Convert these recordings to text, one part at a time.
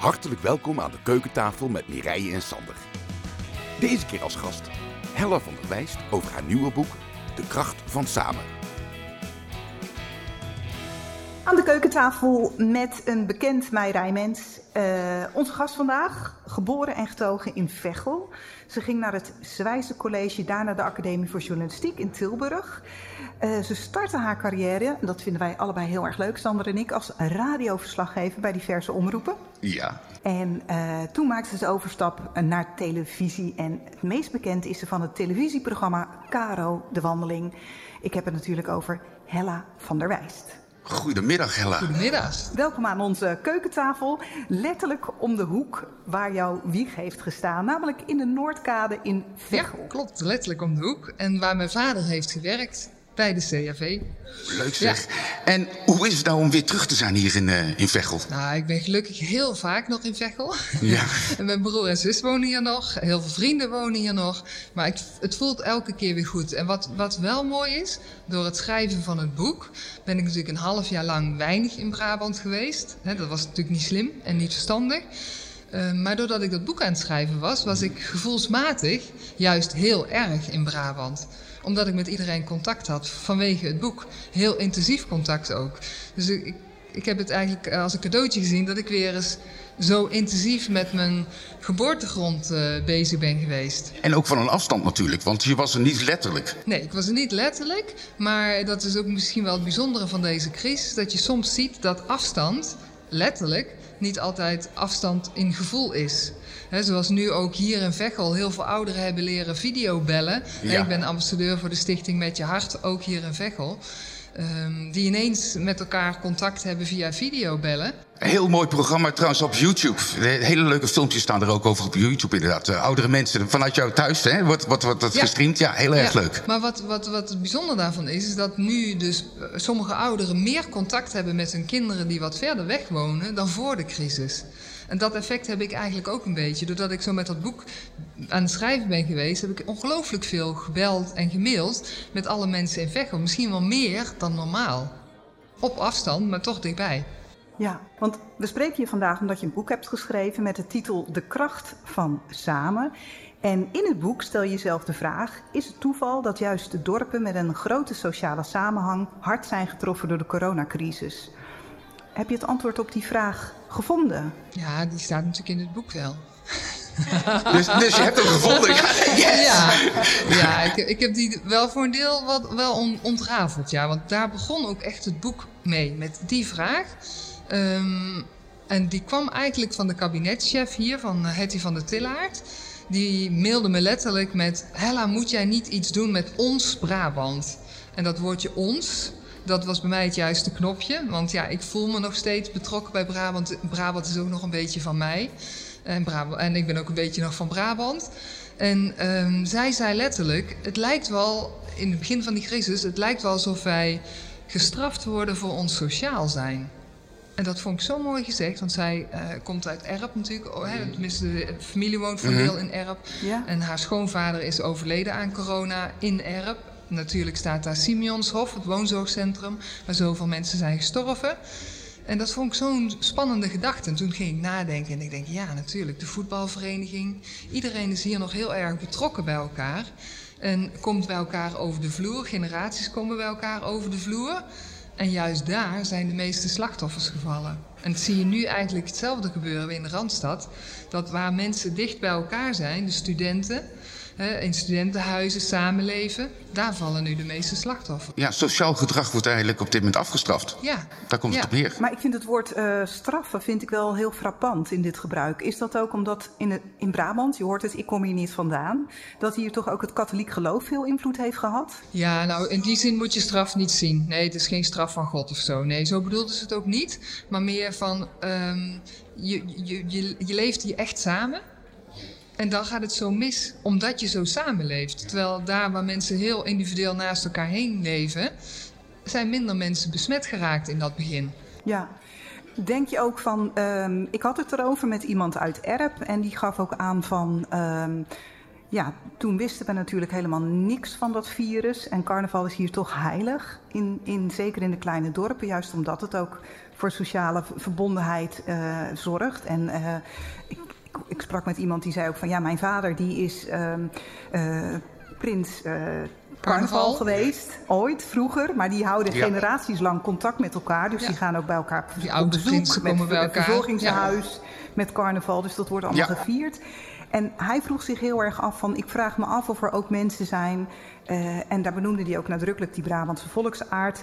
Hartelijk welkom aan de keukentafel met Mireille en Sander. Deze keer als gast Hella van der Wijst over haar nieuwe boek De kracht van samen. Aan de keukentafel met een bekend Meirijmens. Uh, onze gast vandaag, geboren en getogen in Veghel. Ze ging naar het Zwijze College, daarna de Academie voor Journalistiek in Tilburg. Uh, ze startte haar carrière, dat vinden wij allebei heel erg leuk, Sander en ik, als radioverslaggever bij diverse omroepen. Ja. En uh, toen maakte ze de overstap naar televisie. En het meest bekend is ze van het televisieprogramma Caro de Wandeling. Ik heb het natuurlijk over Hella van der Wijst. Goedemiddag, Hella. Goedemiddag. Welkom aan onze keukentafel. Letterlijk om de hoek waar jouw wieg heeft gestaan. Namelijk in de Noordkade in Veghel. Ja, klopt. Letterlijk om de hoek. En waar mijn vader heeft gewerkt bij de CAV. Leuk zeg. Ja. En hoe is het nou om weer terug te zijn hier in, uh, in Veghel? Nou, ik ben gelukkig heel vaak nog in Veghel. Ja. en mijn broer en zus wonen hier nog. Heel veel vrienden wonen hier nog. Maar ik, het voelt elke keer weer goed. En wat, wat wel mooi is, door het schrijven van het boek... ben ik natuurlijk een half jaar lang weinig in Brabant geweest. He, dat was natuurlijk niet slim en niet verstandig. Uh, maar doordat ik dat boek aan het schrijven was, was ik gevoelsmatig juist heel erg in Brabant omdat ik met iedereen contact had vanwege het boek. Heel intensief contact ook. Dus ik, ik heb het eigenlijk als een cadeautje gezien dat ik weer eens zo intensief met mijn geboortegrond uh, bezig ben geweest. En ook van een afstand natuurlijk, want je was er niet letterlijk. Nee, ik was er niet letterlijk. Maar dat is ook misschien wel het bijzondere van deze crisis. Dat je soms ziet dat afstand, letterlijk, niet altijd afstand in gevoel is. He, zoals nu ook hier in Veghel heel veel ouderen hebben leren videobellen. Ja. Ik ben ambassadeur voor de stichting Met Je Hart, ook hier in Veghel. Um, die ineens met elkaar contact hebben via videobellen. Heel mooi programma trouwens op YouTube. Hele leuke filmpjes staan er ook over op YouTube inderdaad. Uh, oudere mensen vanuit jouw thuis hè, wordt, dat ja. gestreamd. Ja, heel erg ja. leuk. Maar wat, wat, wat het bijzonder daarvan is, is dat nu dus uh, sommige ouderen meer contact hebben met hun kinderen die wat verder weg wonen dan voor de crisis. En dat effect heb ik eigenlijk ook een beetje. Doordat ik zo met dat boek aan het schrijven ben geweest, heb ik ongelooflijk veel gebeld en gemaild met alle mensen in Veghel. Misschien wel meer dan normaal. Op afstand, maar toch dichtbij. Ja, want we spreken je vandaag omdat je een boek hebt geschreven met de titel De kracht van samen. En in het boek stel je jezelf de vraag: is het toeval dat juist de dorpen met een grote sociale samenhang hard zijn getroffen door de coronacrisis? Heb je het antwoord op die vraag gevonden? Ja, die staat natuurlijk in het boek wel. dus, dus, je hebt hem gevonden? Yes. Ja, ja ik, ik, heb die wel voor een deel wat, wel on, ontrafeld. Ja, want daar begon ook echt het boek mee, met die vraag. Um, en die kwam eigenlijk van de kabinetchef hier, van Hetty van der Tillaert. Die mailde me letterlijk met... Hella, moet jij niet iets doen met ons Brabant? En dat woordje ons, dat was bij mij het juiste knopje. Want ja, ik voel me nog steeds betrokken bij Brabant. Brabant is ook nog een beetje van mij. En, Brabant, en ik ben ook een beetje nog van Brabant. En um, zij zei letterlijk: Het lijkt wel, in het begin van die crisis, het lijkt wel alsof wij gestraft worden voor ons sociaal zijn. En dat vond ik zo mooi gezegd, want zij uh, komt uit Erp natuurlijk. Oh, hè, tenminste, de familie woont voor deel in Erp. Ja. En haar schoonvader is overleden aan corona in Erp. Natuurlijk staat daar Simeonshof, het woonzorgcentrum, waar zoveel mensen zijn gestorven. En dat vond ik zo'n spannende gedachte. En toen ging ik nadenken en ik denk, ja natuurlijk, de voetbalvereniging. Iedereen is hier nog heel erg betrokken bij elkaar. En komt bij elkaar over de vloer, generaties komen bij elkaar over de vloer. En juist daar zijn de meeste slachtoffers gevallen. En dat zie je nu eigenlijk hetzelfde gebeuren in de Randstad. Dat waar mensen dicht bij elkaar zijn, de studenten, in studentenhuizen samenleven, daar vallen nu de meeste slachtoffers. Ja, sociaal gedrag wordt eigenlijk op dit moment afgestraft. Ja. Daar komt ja. het op neer. Maar ik vind het woord uh, straffen vind ik wel heel frappant in dit gebruik. Is dat ook omdat in, het, in Brabant, je hoort het, ik kom hier niet vandaan, dat hier toch ook het katholiek geloof veel invloed heeft gehad? Ja, nou in die zin moet je straf niet zien. Nee, het is geen straf van God of zo. Nee, zo bedoelde ze het ook niet. Maar meer van, um, je, je, je, je leeft hier echt samen. En dan gaat het zo mis, omdat je zo samenleeft. Terwijl daar waar mensen heel individueel naast elkaar heen leven, zijn minder mensen besmet geraakt in dat begin. Ja. Denk je ook van, um, ik had het erover met iemand uit Erp en die gaf ook aan van, um, ja, toen wisten we natuurlijk helemaal niks van dat virus. En carnaval is hier toch heilig, in, in, zeker in de kleine dorpen, juist omdat het ook voor sociale verbondenheid zorgt. En ik, ik, sprak met iemand die zei ook van ja, mijn vader die is ehm, prins carnaval geweest, ooit, vroeger. Maar die houden generaties lang contact met elkaar. Dus die gaan ook bij elkaar die op bezoek met het verzorgingshuis, met carnaval. Dus dat wordt allemaal gevierd. En hij vroeg zich heel erg af van, ik vraag me af of er ook mensen zijn... Uh, en daar benoemde hij ook nadrukkelijk die Brabantse volksaard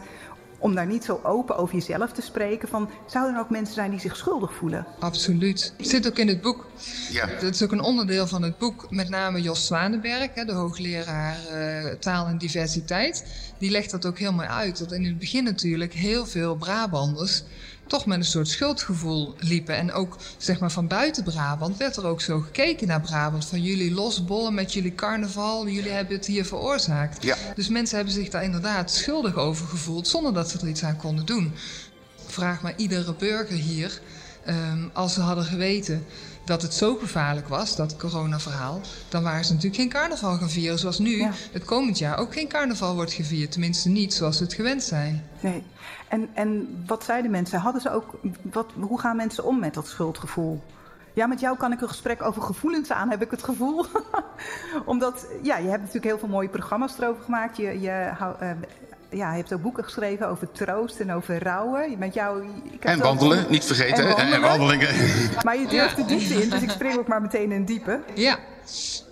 om daar niet zo open over jezelf te spreken. Van, zouden er ook mensen zijn die zich schuldig voelen? Absoluut. Het zit ook in het boek. Ja. Dat is ook een onderdeel van het boek. Met name Jos Zwanenberg, de hoogleraar uh, taal en diversiteit. Die legt dat ook helemaal uit. Dat in het begin natuurlijk heel veel Brabanders toch met een soort schuldgevoel liepen. En ook zeg maar van buiten Brabant werd er ook zo gekeken naar Brabant. Van jullie losbollen met jullie carnaval, jullie hebben het hier veroorzaakt. Ja. Dus mensen hebben zich daar inderdaad schuldig over gevoeld zonder dat ze er iets aan konden doen. Vraag maar iedere burger hier, um, als ze hadden geweten dat het zo gevaarlijk was, dat coronaverhaal, dan waren ze natuurlijk geen carnaval gaan vieren. Zoals nu het komend jaar ook geen carnaval wordt gevierd. Tenminste niet zoals we het gewend zijn. Nee. En, en wat zeiden mensen? Hadden ze ook, wat, hoe gaan mensen om met dat schuldgevoel? Ja, met jou kan ik een gesprek over gevoelens aan, heb ik het gevoel. Omdat, ja, je hebt natuurlijk heel veel mooie programma's erover gemaakt. Je, je uh, ja, je hebt ook boeken geschreven over troost en over rouwen. Met jou, ik en wandelen, niet vergeten. En, en, wandelingen. Maar je durft de diepte in, dus ik spring ook maar meteen in diepe. Ja,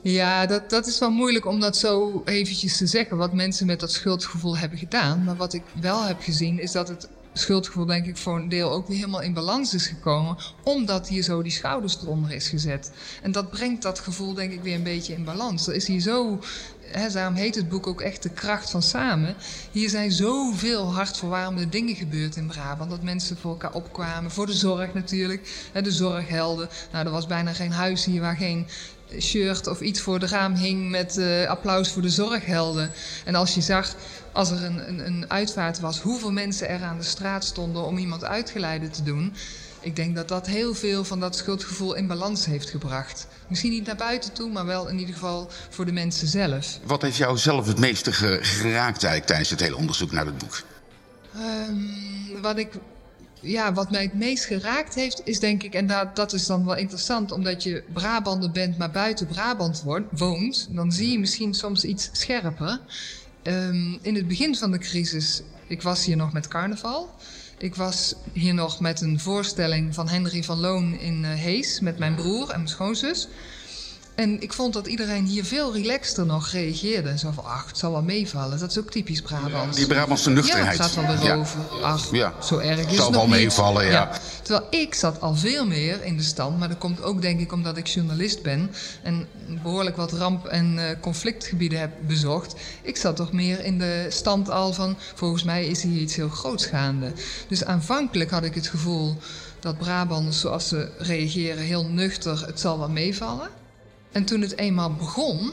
ja dat, dat is wel moeilijk om dat zo eventjes te zeggen... wat mensen met dat schuldgevoel hebben gedaan. Maar wat ik wel heb gezien is dat het schuldgevoel denk ik voor een deel ook weer helemaal in balans is gekomen. Omdat hier zo die schouders eronder is gezet. En dat brengt dat gevoel denk ik weer een beetje in balans. Er is hier zo Daarom heet het boek ook echt De Kracht van Samen. Hier zijn zoveel hartverwarmende dingen gebeurd in Brabant. Dat mensen voor elkaar opkwamen. Voor de zorg natuurlijk. de zorghelden. Nou, er was bijna geen huis hier waar geen shirt of iets voor de raam hing met uh, applaus voor de zorghelden. En als je zag, als er een, een, een uitvaart was, hoeveel mensen er aan de straat stonden om iemand uitgeleide te doen. Ik denk dat dat heel veel van dat schuldgevoel in balans heeft gebracht. Misschien niet naar buiten toe, maar wel in ieder geval voor de mensen zelf. Wat heeft jou zelf het meeste geraakt eigenlijk tijdens het hele onderzoek naar het boek? Um, wat ik ja, wat mij het meest geraakt heeft, is denk ik, en dat, dat is dan wel interessant, omdat je Brabander bent, maar buiten Brabant woont, dan zie je misschien soms iets scherper. Um, in het begin van de crisis, ik was hier nog met carnaval. Ik was hier nog met een voorstelling van Henry van Loon in uh, Hees met mijn broer en mijn schoonzus. En ik vond dat iedereen hier veel relaxter nog reageerde. Zo van, ach, het zal wel meevallen. Dat is ook typisch Brabants. Die Brabantse nuchterheid. Ja, het staat wel boven. Ach, ja. zo erg is het zal wel meevallen, ja. Terwijl ik zat al veel meer in de stand. Maar dat komt ook denk ik omdat ik journalist ben. En behoorlijk wat ramp- en uh, conflictgebieden heb bezocht. Ik zat toch meer in de stand al van... volgens mij is hier iets heel groots gaande. Dus aanvankelijk had ik het gevoel dat Brabanders zoals ze reageren heel nuchter... het zal wel meevallen. En toen het eenmaal begon,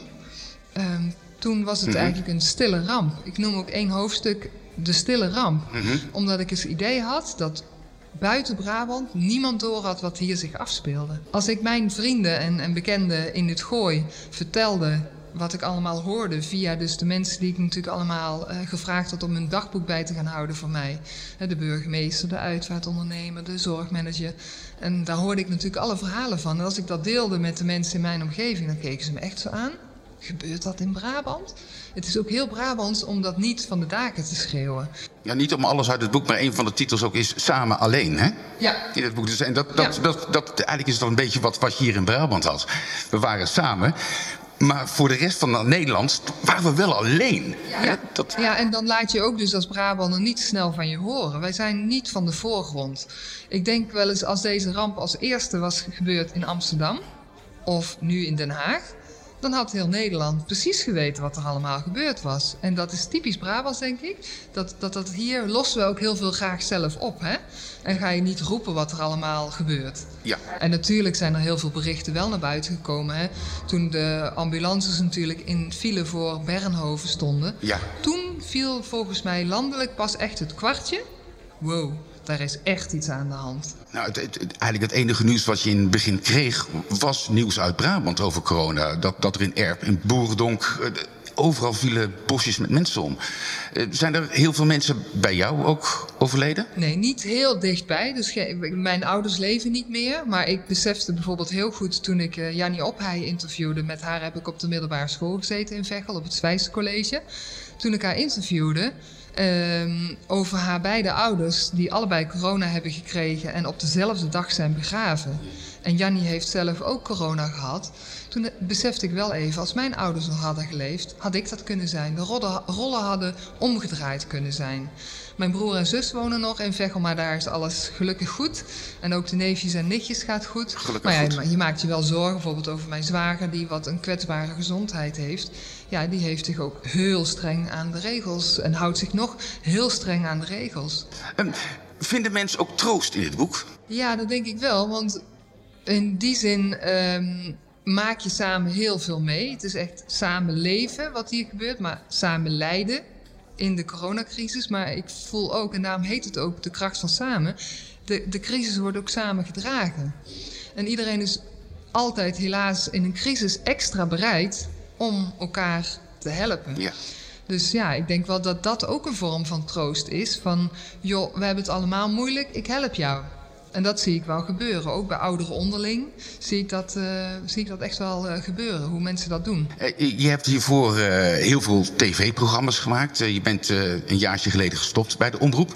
ehm, toen was het mhm. eigenlijk een stille ramp. Ik noem ook één hoofdstuk de stille ramp. Mhm. Omdat ik het idee had dat buiten Brabant niemand door had wat hier zich afspeelde. Als ik mijn vrienden en, en bekenden in het gooi vertelde wat ik allemaal hoorde via dus de mensen die ik natuurlijk allemaal uh, gevraagd had om een dagboek bij te gaan houden voor mij. De burgemeester, de uitvaartondernemer, de zorgmanager. En daar hoorde ik natuurlijk alle verhalen van. En als ik dat deelde met de mensen in mijn omgeving, dan keken ze me echt zo aan. Gebeurt dat in Brabant? Het is ook heel Brabants om dat niet van de daken te schreeuwen. Ja, niet om alles uit het boek, maar een van de titels ook is Samen alleen, hè? Ja. In het boek. Dus, en dat, dat, dat, dat, eigenlijk is dat een beetje wat, wat je hier in Brabant had. We waren samen, maar voor de rest van Nederland waren we wel alleen. Ja, dat... ja, en dan laat je ook dus als Brabander niet snel van je horen. Wij zijn niet van de voorgrond. Ik denk wel eens als deze ramp als eerste was gebeurd in Amsterdam... of nu in Den Haag dan had heel Nederland precies geweten wat er allemaal gebeurd was. En dat is typisch Brabants, denk ik. Dat, dat, dat hier lossen we ook heel veel graag zelf op. Hè? En ga je niet roepen wat er allemaal gebeurt. Ja. En natuurlijk zijn er heel veel berichten wel naar buiten gekomen. Hè? Toen de ambulances natuurlijk in file voor Bernhoven stonden. Ja. Toen viel volgens mij landelijk pas echt het kwartje. Wow, daar is echt iets aan de hand. Nou, het, het, eigenlijk het enige nieuws wat je in het begin kreeg... was nieuws uit Brabant over corona. Dat, dat er in Erp, in Boerendonk... Eh, overal vielen bosjes met mensen om. Eh, zijn er heel veel mensen bij jou ook overleden? Nee, niet heel dichtbij. Dus mijn ouders leven niet meer. Maar ik besefte bijvoorbeeld heel goed toen ik uh, Jannie Ophei interviewde. Met haar heb ik op de middelbare school gezeten in Veghel, op het Zwijs College. Toen ik haar interviewde, Um, over haar beide ouders, die allebei corona hebben gekregen en op dezelfde dag zijn begraven. En Jannie heeft zelf ook corona gehad. Toen besefte ik wel even, als mijn ouders nog hadden geleefd, had ik dat kunnen zijn. De rollen hadden omgedraaid kunnen zijn. Mijn broer en zus wonen nog in Veghel, maar daar is alles gelukkig goed. En ook de neefjes en nichtjes gaat goed. Gelukkig maar ja, goed. je maakt je wel zorgen, bijvoorbeeld over mijn zwager, die wat een kwetsbare gezondheid heeft. Ja, die heeft zich ook heel streng aan de regels en houdt zich nog heel streng aan de regels. Um, vinden mensen ook troost in dit boek? Ja, dat denk ik wel, want in die zin um, maak je samen heel veel mee. Het is echt samen leven wat hier gebeurt, maar samen lijden in de coronacrisis. Maar ik voel ook, en daarom heet het ook de kracht van samen, de, de crisis wordt ook samen gedragen. En iedereen is altijd helaas in een crisis extra bereid om elkaar te helpen. Ja. Dus ja, ik denk wel dat dat ook een vorm van troost is. Van, joh, we hebben het allemaal moeilijk, ik help jou. En dat zie ik wel gebeuren. Ook bij ouderen onderling zie ik dat, uh, zie ik dat echt wel uh, gebeuren, hoe mensen dat doen. Uh, je hebt hiervoor heel veel tv-programma's gemaakt. je bent een jaartje geleden gestopt bij de omroep.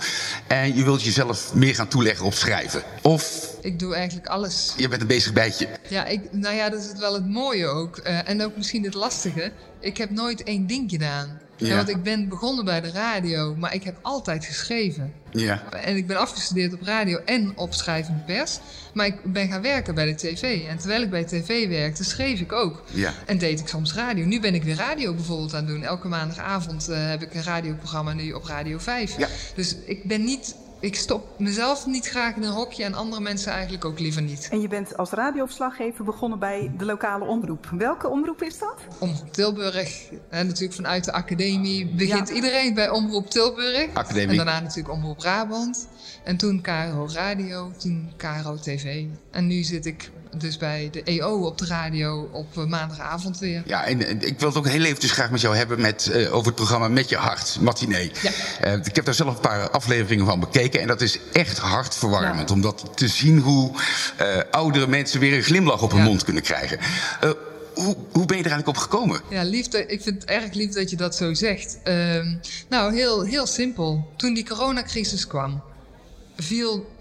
En je wilt jezelf meer gaan toeleggen op schrijven. Of... Ik doe eigenlijk alles. Je bent een bezig bijtje. Ja, ik, nou ja, dat is wel het mooie ook. en ook misschien het lastige. Ik heb nooit één ding gedaan. Ja. want ik ben begonnen bij de radio, maar ik heb altijd geschreven. Ja. En ik ben afgestudeerd op radio en op schrijvende pers. Maar ik ben gaan werken bij de tv. En terwijl ik bij de tv werkte, schreef ik ook. Ja. En deed ik soms radio. Nu ben ik weer radio bijvoorbeeld aan het doen. Elke maandagavond uh, heb ik een radioprogramma nu op Radio 5. Ja. Dus ik ben niet ik stop mezelf niet graag in een hokje en andere mensen eigenlijk ook liever niet. En je bent als radioverslaggever begonnen bij de lokale omroep. Welke omroep is dat? Omroep Tilburg. En natuurlijk vanuit de academie begint ja. iedereen bij Omroep Tilburg. Academie. En daarna natuurlijk Omroep Brabant. En toen KRO Radio, toen KRO TV. En nu zit ik dus bij de EO op de radio op maandagavond weer. Ja, en, en ik wil het ook heel eventjes graag met jou hebben met, uh, over het programma Met Je Hart, matinee. Ja. Uh, ik heb daar zelf een paar afleveringen van bekeken en dat is echt hartverwarmend. Ja. Om dat te zien hoe uh, oudere mensen weer een glimlach op hun ja. mond kunnen krijgen. Hoe, hoe, ben je er eigenlijk op gekomen? Ja, liefde, ik vind het erg lief dat je dat zo zegt. nou, heel, heel simpel. Toen die coronacrisis kwam, viel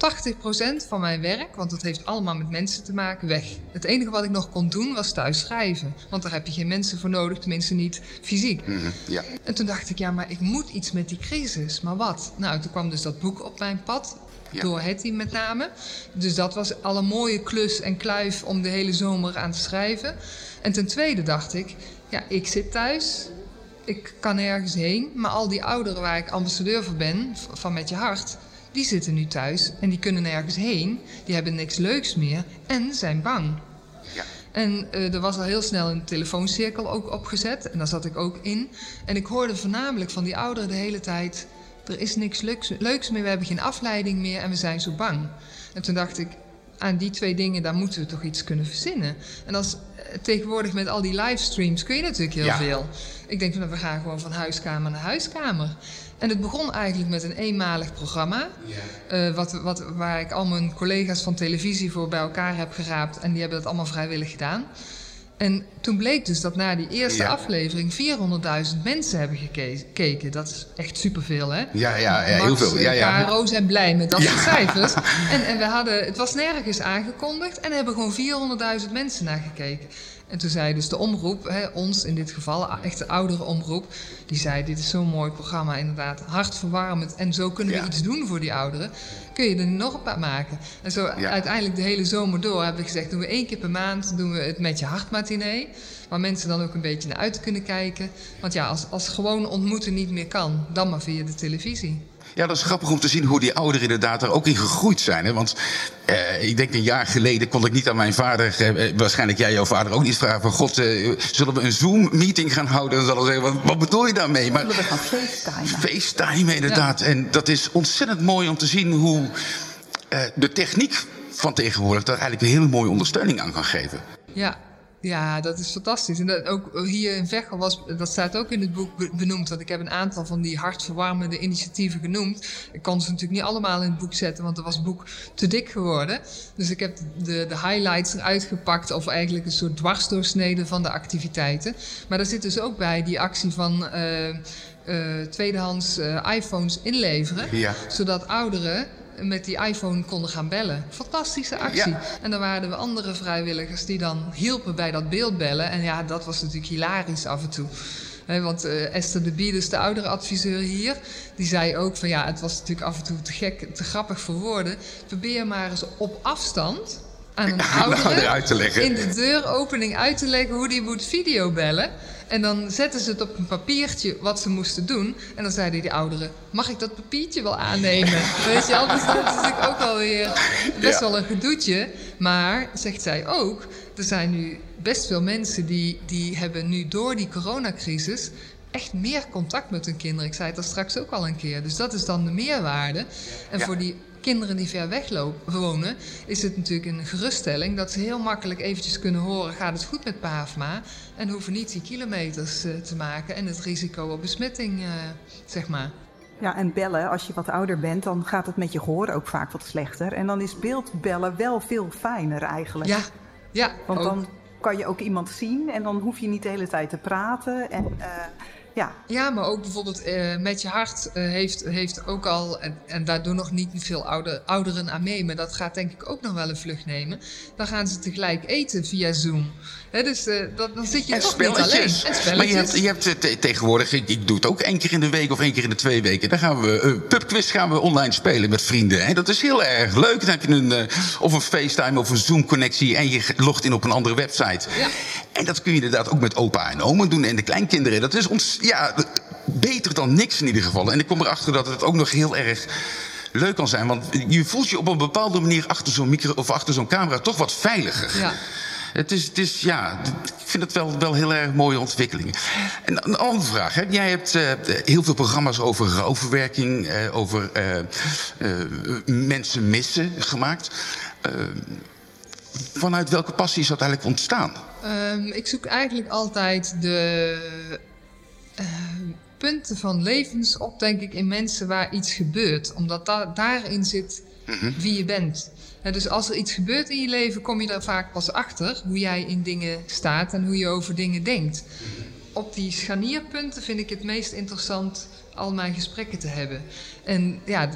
80% van mijn werk, want dat heeft allemaal met mensen te maken, weg. Het enige wat ik nog kon doen was thuis schrijven. Want daar heb je geen mensen voor nodig, tenminste niet fysiek. Mm -hmm, ja. En toen dacht ik, ja, maar ik moet iets met die crisis. Maar wat? Nou, toen kwam dus dat boek op mijn pad. Ja. Door Hetty met name. Dus dat was al een mooie klus en kluif om de hele zomer aan te schrijven. En ten tweede dacht ik, ja, ik zit thuis. Ik kan nergens heen. Maar al die ouderen waar ik ambassadeur voor ben, van Met Je Hart die zitten nu thuis en die kunnen nergens heen. Die hebben niks leuks meer en zijn bang. Ja. En uh, er was al heel snel een telefooncirkel ook opgezet. En daar zat ik ook in. En ik hoorde voornamelijk van die ouderen de hele tijd... er is niks leuks, leuks meer, we hebben geen afleiding meer en we zijn zo bang. En toen dacht ik, aan die twee dingen, daar moeten we toch iets kunnen verzinnen. En als, uh, tegenwoordig met al die livestreams kun je natuurlijk heel Ja. veel. Ik denk, nou, we gaan gewoon van huiskamer naar huiskamer. En het begon eigenlijk met een eenmalig programma. eh, wat, wat, waar ik al mijn collega's van televisie voor bij elkaar heb geraapt. En die hebben dat allemaal vrijwillig gedaan. En toen bleek dus dat na die eerste Ja. aflevering 400.000 mensen hebben geke- gekeken. Dat is echt superveel, hè? Ja, ja, ja heel veel. Ja, ja. KRO zijn blij met dat soort cijfers. En, en we hadden, het was nergens aangekondigd en er hebben gewoon 400.000 mensen naar gekeken. En toen zei dus de omroep, hè, ons in dit geval, echt de oudere omroep, die zei: Dit is zo'n mooi programma, inderdaad, hartverwarmend. En zo kunnen we Ja. iets doen voor die ouderen. Kun je er nog een paar maken? En zo Ja. uiteindelijk de hele zomer door hebben we gezegd: doen we één keer per maand doen we het met je hartmatinee. Waar mensen dan ook een beetje naar uit kunnen kijken. Want ja, als, als gewoon ontmoeten niet meer kan, dan maar via de televisie. Ja, dat is grappig om te zien hoe die ouderen inderdaad er ook in gegroeid zijn. Hè? Want eh, ik denk een jaar geleden kon ik niet aan mijn vader, eh, eh, waarschijnlijk jij jouw vader ook niet vragen van God, eh, zullen we een Zoom-meeting gaan houden? En dan zal zeggen, wat, wat bedoel je daarmee? Maar Zullen we gaan facetimen? FaceTime inderdaad. En dat is ontzettend mooi om te zien hoe eh, de techniek van tegenwoordig daar eigenlijk een hele mooie ondersteuning aan kan geven. Ja, Ja, dat is fantastisch. En dat ook hier in Veghel was, dat staat ook in het boek benoemd. Want ik heb een aantal van die hartverwarmende initiatieven genoemd. Ik kon ze natuurlijk niet allemaal in het boek zetten, want dan was het boek te dik geworden. Dus ik heb de, de highlights eruit gepakt, of eigenlijk een soort dwarsdoorsnede van de activiteiten. Maar daar zit dus ook bij die actie van uh, uh, tweedehands uh, iPhones inleveren. Ja. Zodat ouderen met die iPhone konden gaan bellen. Fantastische actie. Ja. En dan waren er andere vrijwilligers die dan hielpen bij dat beeldbellen. En ja, dat was natuurlijk hilarisch af en toe. He, want uh, Esther de Bier, dus de oudere adviseur hier, die zei ook van ja, het was natuurlijk af en toe te gek, te grappig voor woorden. Probeer maar eens op afstand aan een oudere uit te leggen. in de deuropening uit te leggen hoe die moet videobellen. En dan zetten ze het op een papiertje wat ze moesten doen. En dan zeiden die ouderen, mag ik dat papiertje wel aannemen? Weet je, anders is het natuurlijk ook wel weer best Ja. wel een gedoetje. Maar, zegt zij ook, er zijn nu best veel mensen die, die hebben nu door die coronacrisis echt meer contact met hun kinderen. Ik zei het al straks ook al een keer. Dus dat is dan de meerwaarde. En Ja. voor die kinderen die ver weg lopen, wonen, is het natuurlijk een geruststelling dat ze heel makkelijk eventjes kunnen horen: gaat het goed met pa of ma? En hoeven niet die kilometers eh, te maken en het risico op besmetting, eh, zeg maar. Ja, en bellen, als je wat ouder bent, dan gaat het met je gehoor ook vaak wat slechter. En dan is beeldbellen wel veel fijner eigenlijk. Ja, ja. Want ook. dan kan je ook iemand zien en dan hoef je niet de hele tijd te praten. En eh, ja, Ja, maar ook bijvoorbeeld eh, Met je Hart eh, heeft, heeft ook al, en, en daar doen nog niet veel ouder, ouderen aan mee, maar dat gaat denk ik ook nog wel een vlucht nemen. Dan gaan ze tegelijk eten via Zoom. Hè, dus eh, dat, dan zit je En toch niet alleen. spelletjes. En Maar spelletjes. je hebt, je hebt te- tegenwoordig, ik, ik doe het ook één keer in de week of één keer in de twee weken. Dan gaan we, uh, pubquiz gaan we online spelen met vrienden. Hè? Dat is heel erg leuk. Dan heb je een, eh, of een FaceTime of een Zoom-connectie en je logt in op een andere website. Ja. En dat kun je inderdaad ook met opa en oma doen en de kleinkinderen. Dat is ons, ja, beter dan niks in ieder geval. En ik kom erachter dat het ook nog heel erg leuk kan zijn. Want je voelt je op een bepaalde manier achter zo'n micro of achter zo'n camera toch wat veiliger. Ja. Het is, het is, ja, ik vind het wel, wel heel erg mooie ontwikkelingen. En een andere vraag. Hè? Jij hebt eh, heel veel programma's over rouwverwerking, eh, over eh, mensen missen gemaakt. Vanuit welke passie is dat eigenlijk ontstaan? Ehm, ik zoek eigenlijk altijd de eh, punten van levens op, denk ik, in mensen waar iets gebeurt. Omdat da- daarin zit wie je bent. Dus als er iets gebeurt in je leven, kom je daar vaak pas achter hoe jij in dingen staat en hoe je over dingen denkt. Op die scharnierpunten vind ik het meest interessant al mijn gesprekken te hebben. En ja,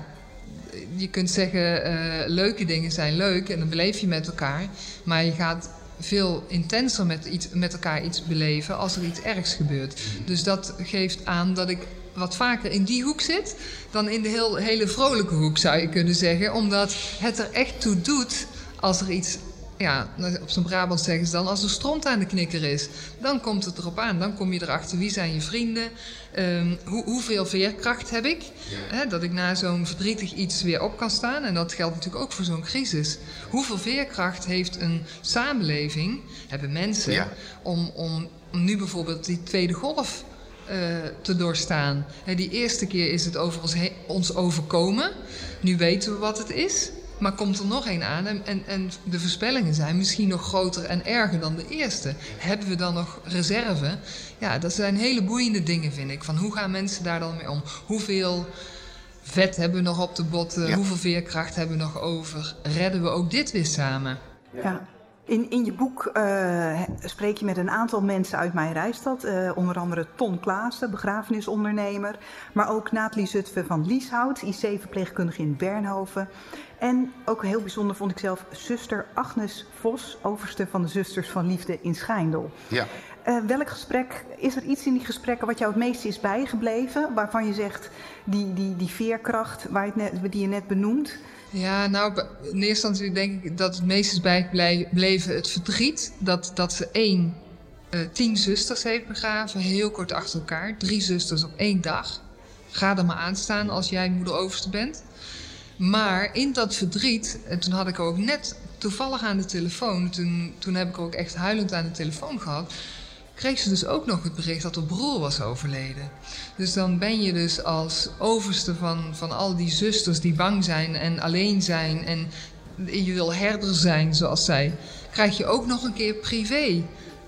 je kunt zeggen, eh, leuke dingen zijn leuk en dan beleef je met elkaar. Maar je gaat veel intenser met, iets, met elkaar iets beleven als er iets ergs gebeurt. Dus dat geeft aan dat ik wat vaker in die hoek zit dan in de heel, hele vrolijke hoek, zou je kunnen zeggen. Omdat het er echt toe doet als er iets ja, op zijn Brabant zeggen ze dan, als er stront aan de knikker is, dan komt het erop aan. Dan kom je erachter wie zijn je vrienden, Ehm, hoe, hoeveel veerkracht heb ik, hè, dat ik na zo'n verdrietig iets weer op kan staan. En dat geldt natuurlijk ook voor zo'n crisis. Hoeveel veerkracht heeft een samenleving, hebben mensen, Ja. om, om, om nu bijvoorbeeld die tweede golf eh, te doorstaan. Die eerste keer is het over ons, ons overkomen. Nu weten we wat het is. Maar komt er nog één aan en, en, en de voorspellingen zijn misschien nog groter en erger dan de eerste. Hebben we dan nog reserve? Ja, dat zijn hele boeiende dingen, vind ik. Van hoe gaan mensen daar dan mee om? Hoeveel vet hebben we nog op de botten? Ja. Hoeveel veerkracht hebben we nog over? Redden we ook dit weer samen? Ja. In, in je boek eh, spreek je met een aantal mensen uit mijn reisstad. eh, onder andere Ton Klaassen, begrafenisondernemer. Maar ook Nathalie Zutphen van Lieshout, IC-verpleegkundige in Bernhoven. En ook heel bijzonder vond ik zelf zuster Agnes Vos, overste van de Zusters van Liefde in Schijndel. Ja. Eh, welk gesprek, is er iets in die gesprekken wat jou het meeste is bijgebleven? Waarvan je zegt, die, die, die veerkracht waar je net, die je net benoemt. Ja, nou, in eerste instantie denk ik dat het meest is bijgebleven het verdriet. Dat, dat ze één, eh, tien zusters heeft begraven, heel kort achter elkaar. Drie zusters op één dag. Ga er maar aan staan als jij moeder overste bent. Maar in dat verdriet, en toen had ik ook net toevallig aan de telefoon, toen, toen heb ik ook echt huilend aan de telefoon gehad, kreeg ze dus ook nog het bericht dat haar broer was overleden. Dus dan ben je dus als overste van, van al die zusters die bang zijn en alleen zijn en je wil herder zijn zoals zij, krijg je ook nog een keer privé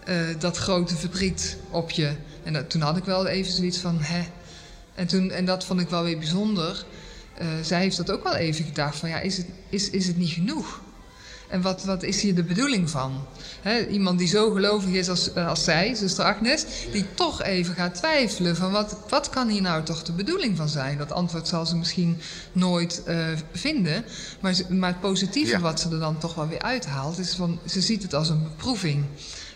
eh, dat grote verdriet op je. En toen had ik wel even zoiets van, hè. En, toen, en dat vond ik wel weer bijzonder. Uh, zij heeft dat ook wel even gedacht van, ja, is het, is, is het niet genoeg? En wat, wat is hier de bedoeling van? iemand die zo gelovig is als, eh, als zij, zuster Agnes, die toch even gaat twijfelen van wat, wat kan hier nou toch de bedoeling van zijn? Dat antwoord zal ze misschien nooit uh, vinden. Maar, maar het positieve wat ze er dan toch wel weer uithaalt, is van ze ziet het als een beproeving.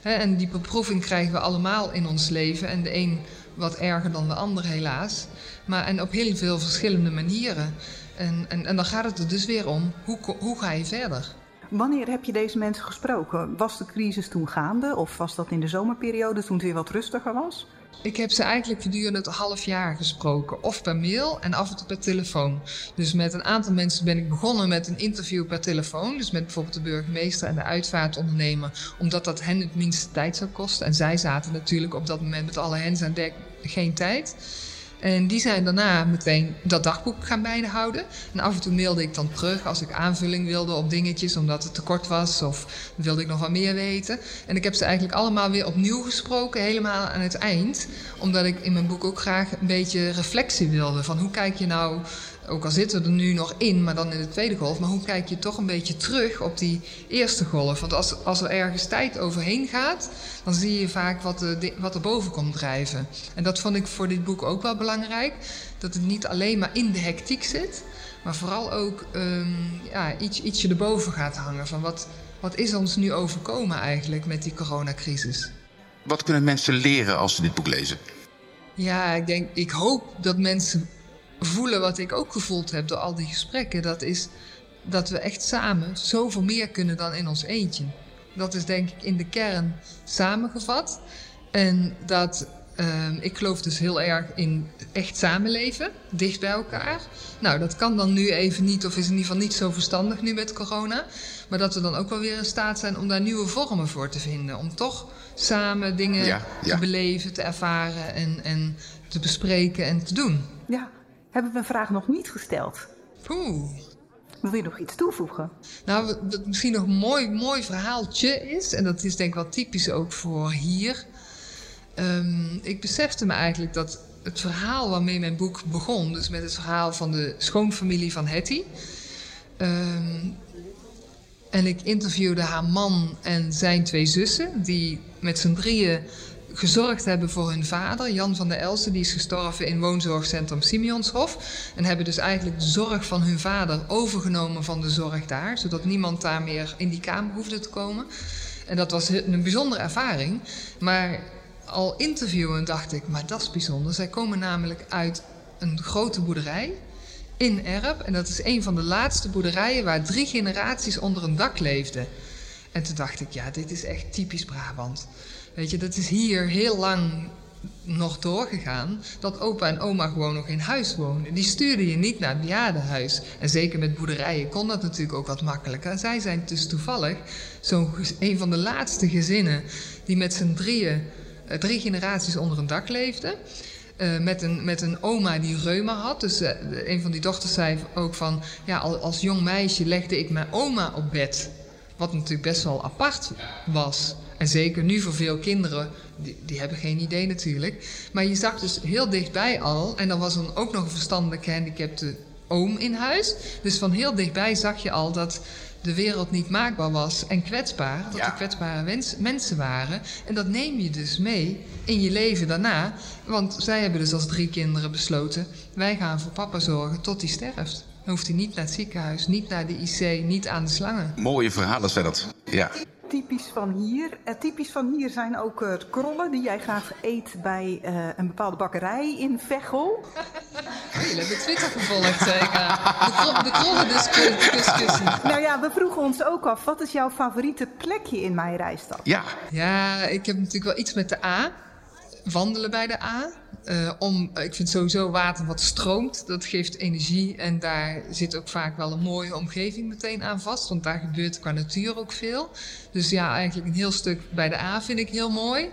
en die beproeving krijgen we allemaal in ons leven. En de een wat erger dan de ander helaas. Maar en op heel veel verschillende manieren. En, en, en dan gaat het er dus weer om, hoe, hoe ga je verder? Wanneer heb je deze mensen gesproken? Was de crisis toen gaande of was dat in de zomerperiode toen het weer wat rustiger was? Ik heb ze eigenlijk gedurende het half jaar gesproken. Of per mail en af en toe per telefoon. Dus met een aantal mensen ben ik begonnen met een interview per telefoon. Dus met bijvoorbeeld de burgemeester en de uitvaartondernemer. Omdat dat hen het minste tijd zou kosten. En zij zaten natuurlijk op dat moment met alle hens aan dek geen tijd. En die zijn daarna meteen dat dagboek gaan bijhouden. En af en toe mailde ik dan terug als ik aanvulling wilde op dingetjes, omdat het tekort was of wilde ik nog wat meer weten. En ik heb ze eigenlijk allemaal weer opnieuw gesproken, helemaal aan het eind. Omdat ik in mijn boek ook graag een beetje reflectie wilde. Van hoe kijk je nou ook al zitten we er nu nog in, maar dan in de tweede golf. Maar hoe kijk je toch een beetje terug op die eerste golf? Want als, als er ergens tijd overheen gaat, dan zie je vaak wat, de, wat er boven komt drijven. En dat vond ik voor dit boek ook wel belangrijk. Dat het niet alleen maar in de hectiek zit, maar vooral ook um, ja, iets, ietsje erboven gaat hangen. Van wat, wat is ons nu overkomen eigenlijk met die coronacrisis? Wat kunnen mensen leren als ze dit boek lezen? Ja, ik denk, ik hoop dat mensen voelen wat ik ook gevoeld heb door al die gesprekken. Dat is dat we echt samen zoveel meer kunnen dan in ons eentje. Dat is denk ik in de kern samengevat. En dat uh, ik geloof dus heel erg in echt samenleven, dicht bij elkaar. Nou, dat kan dan nu even niet, of is in ieder geval niet zo verstandig nu met corona. Maar dat we dan ook wel weer in staat zijn om daar nieuwe vormen voor te vinden. Om toch samen dingen te beleven, te ervaren en, en te bespreken en te doen. Ja, hebben we een vraag nog niet gesteld. Oeh. Wil je nog iets toevoegen? Nou, wat misschien nog een mooi, mooi verhaaltje is, en dat is denk ik wel typisch ook voor hier. Um, ik besefte me eigenlijk dat het verhaal waarmee mijn boek begon, dus met het verhaal van de schoonfamilie van Hetty. Um, en ik interviewde haar man en zijn twee zussen, die met z'n drieën gezorgd hebben voor hun vader, Jan van der Elsen. Die is gestorven in woonzorgcentrum Simeonshof. En hebben dus eigenlijk de zorg van hun vader overgenomen van de zorg daar. Zodat niemand daar meer in die kamer hoefde te komen. En dat was een bijzondere ervaring. Maar al interviewen dacht ik, maar dat is bijzonder. Zij komen namelijk uit een grote boerderij in Erp. En dat is een van de laatste boerderijen waar drie generaties onder een dak leefden. En toen dacht ik, ja, dit is echt typisch Brabant. Weet je, dat is hier heel lang nog doorgegaan dat opa en oma gewoon nog in huis woonden. Die stuurden je niet naar het bejaardenhuis. En zeker met boerderijen kon dat natuurlijk ook wat makkelijker. Zij zijn dus toevallig zo'n een van de laatste gezinnen die met z'n drieën, eh, drie generaties onder een dak leefden. Uh, met, een, met een oma die reuma had. Dus uh, een van die dochters zei ook van... ja, als jong meisje legde ik mijn oma op bed. Wat natuurlijk best wel apart was. En zeker nu voor veel kinderen, die, die, hebben geen idee natuurlijk. Maar je zag dus heel dichtbij al, en dan was er ook nog een verstandelijk gehandicapte oom in huis. Dus van heel dichtbij zag je al dat de wereld niet maakbaar was en kwetsbaar. Dat er kwetsbare wens, mensen waren. En dat neem je dus mee in je leven daarna. Want zij hebben dus als drie kinderen besloten... wij gaan voor papa zorgen tot hij sterft. Dan hoeft hij niet naar het ziekenhuis, niet naar de IC, niet aan de slangen. Mooie verhalen zijn dat, ja. Typisch van hier. Uh, typisch van hier zijn ook uh, krollen die jij graag eet bij uh, een bepaalde bakkerij in Veghel. Jullie hebben Twitter gevolgd, zeker. De, de krollen discussie. Nou ja, we vroegen ons ook af, wat is jouw favoriete plekje in mijn rijstad? Ja. Ja, ik heb natuurlijk wel iets met de A. Wandelen bij de A. Uh, om, ik vind sowieso water wat stroomt, dat geeft energie. En daar zit ook vaak wel een mooie omgeving meteen aan vast. Want daar gebeurt qua natuur ook veel. Dus ja, eigenlijk een heel stuk bij de A vind ik heel mooi.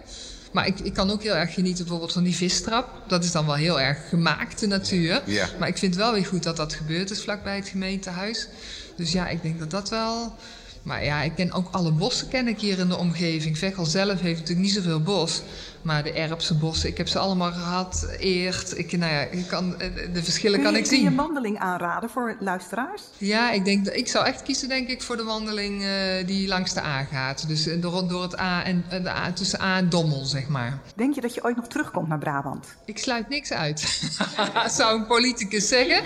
Maar ik, ik kan ook heel erg genieten bijvoorbeeld van die vistrap. Dat is dan wel heel erg gemaakte natuur. Ja. Maar ik vind wel weer goed dat dat gebeurd is vlakbij het gemeentehuis. Dus ja, ik denk dat dat wel Maar ja, ik ken ook alle bossen ken ik hier in de omgeving. Veghel zelf heeft natuurlijk niet zoveel bos. Maar de Erpse bossen, ik heb ze allemaal gehad. Eert, ik, nou ja, ik kan, de verschillen kan ik kun je zien. een wandeling aanraden voor luisteraars? Ja, ik, denk, ik zou echt kiezen denk ik voor de wandeling eh, die langs de A gaat. Dus eh, door, door het A en eh, de A, tussen A en Dommel, zeg maar. Denk je dat je ooit nog terugkomt naar Brabant? Ik sluit niks uit, zou een politicus zeggen.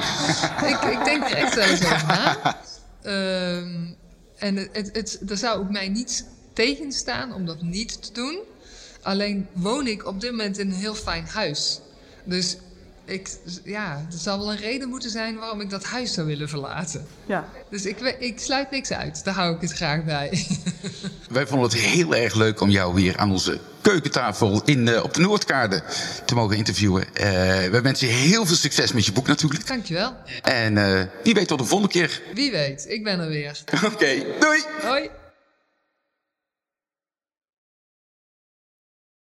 ik, ik denk er echt wel eens over na. Ehm, en het, het, het, er zou ook mij niets tegenstaan om dat niet te doen. Alleen woon ik op dit moment in een heel fijn huis. Dus ik, ja, er zou wel een reden moeten zijn waarom ik dat huis zou willen verlaten. Ja. Dus ik, we- ik sluit niks uit. Daar hou ik het graag bij. Wij vonden het heel erg leuk om jou weer aan onze keukentafel in, eh, op de Noordkade te mogen interviewen. Eh wij wensen je heel veel succes met je boek natuurlijk. Dankjewel. En eh, wie weet tot de volgende keer. Wie weet, ik ben er weer. Oké, doei! Hoi.